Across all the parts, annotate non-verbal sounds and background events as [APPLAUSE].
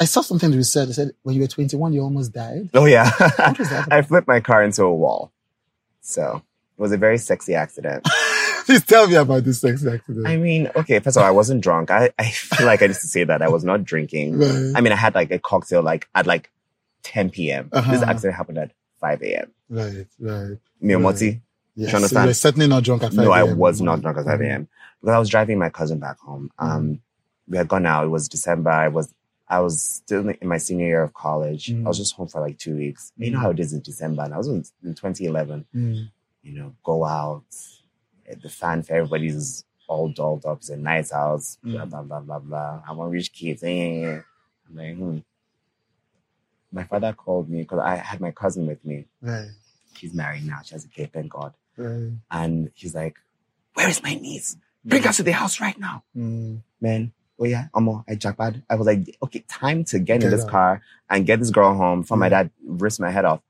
I saw something you said. When you were 21, you almost died. Oh yeah, What was that? [LAUGHS] I flipped my car into a wall. So it was a very sexy accident. [LAUGHS] Please tell me about this sex accident. I mean, okay, first of all, I wasn't drunk. I, I feel like I need to say that I was not drinking. right, I mean, I had like a cocktail like at like 10 p.m. Uh-huh. This accident happened at 5 a.m. right, right. Miyamoti? Yes. you understand? You're certainly not drunk at 5 No, I was not drunk at 5 Mhm. a.m. Because I was driving my cousin back home. Um, we had gone out. It was December. I was, I was still in my senior year of college. Mm. I was just home for like two weeks. You know Mm. how it is in December. And I was in, in 2011, Mm. you know, go out, the fanfare, everybody's all dolled up. It's a nice house, blah, Mm. blah, blah, blah, blah. I'm a rich kid. eh. I'm like, hmm. My father called me because I had my cousin with me. Right, She's married now. She has a kid, thank God. right. And he's like, where is my niece? Bring her to the house right now. Mm. Man, oh yeah, Amo, I jackpot. I was like, okay, time to get, Get in this out. car and get this girl home my Mm. dad ripped my head off.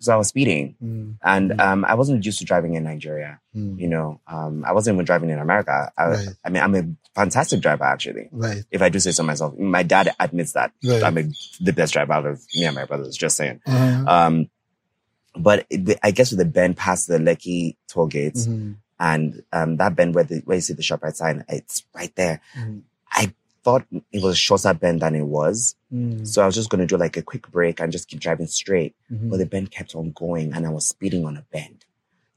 So I was speeding Mm. and Mm. um, I wasn't used to driving in Nigeria. Mm. You know, um, I wasn't even driving in America. I, Right. I mean, I'm a fantastic driver actually. Right, If I do say so myself, my dad admits that right. I'm a, the best driver out of me and my brothers. Just saying. uh-huh. Um, but it, I guess with the bend past the Lekki toll gates, Mhm. and um, that bend where the where you see the Shoprite sign, it's right there. Mhm. Thought it was a shorter bend than it was, Mm. so I was just gonna do like a quick break and just keep driving straight. Mhm. But the bend kept on going, and I was speeding on a bend.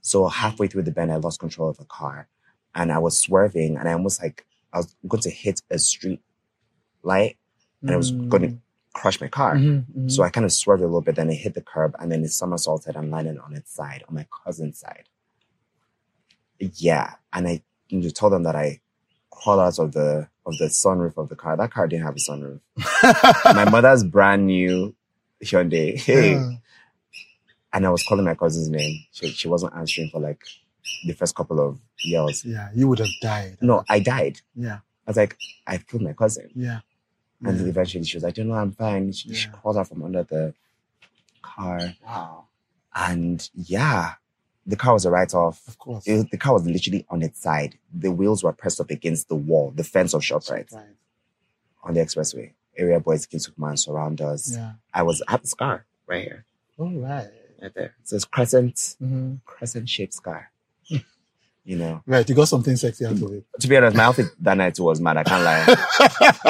So halfway through the bend, I lost control of the car, and I was swerving, and I almost like I was going to hit a street light, and I was going to crush my car. Mhm, mhm. So I kind of swerved a little bit, then it hit the curb, and then it somersaulted and landed on its side, on my cousin's side. Yeah, and I you told them that I crawled out of the of the sunroof of the car. That car didn't have a sunroof. [LAUGHS] my mother's brand new Hyundai. Hey, Yeah. and I was calling my cousin's name. She she wasn't answering for like the first couple of years. Yeah, you would have died. No, I died. Yeah, I was like, I killed my cousin. yeah. And yeah. eventually she was like, you know, I'm fine. She, she Yeah. crawled out from under the car. Wow. And yeah, the car was a write off. Of course. It- the car was literally on its side. The wheels were pressed up against the wall, the fence of ShopRite Right. on the expressway. Area boys, Kinsukman surround us. Yeah. I was at the scar right here, All right. right there. So it's crescent, Mm-hmm. crescent shaped scar. [LAUGHS] you know, Right. You got something sexy out of it. to be honest, my outfit that night was mad. I can't lie. [LAUGHS]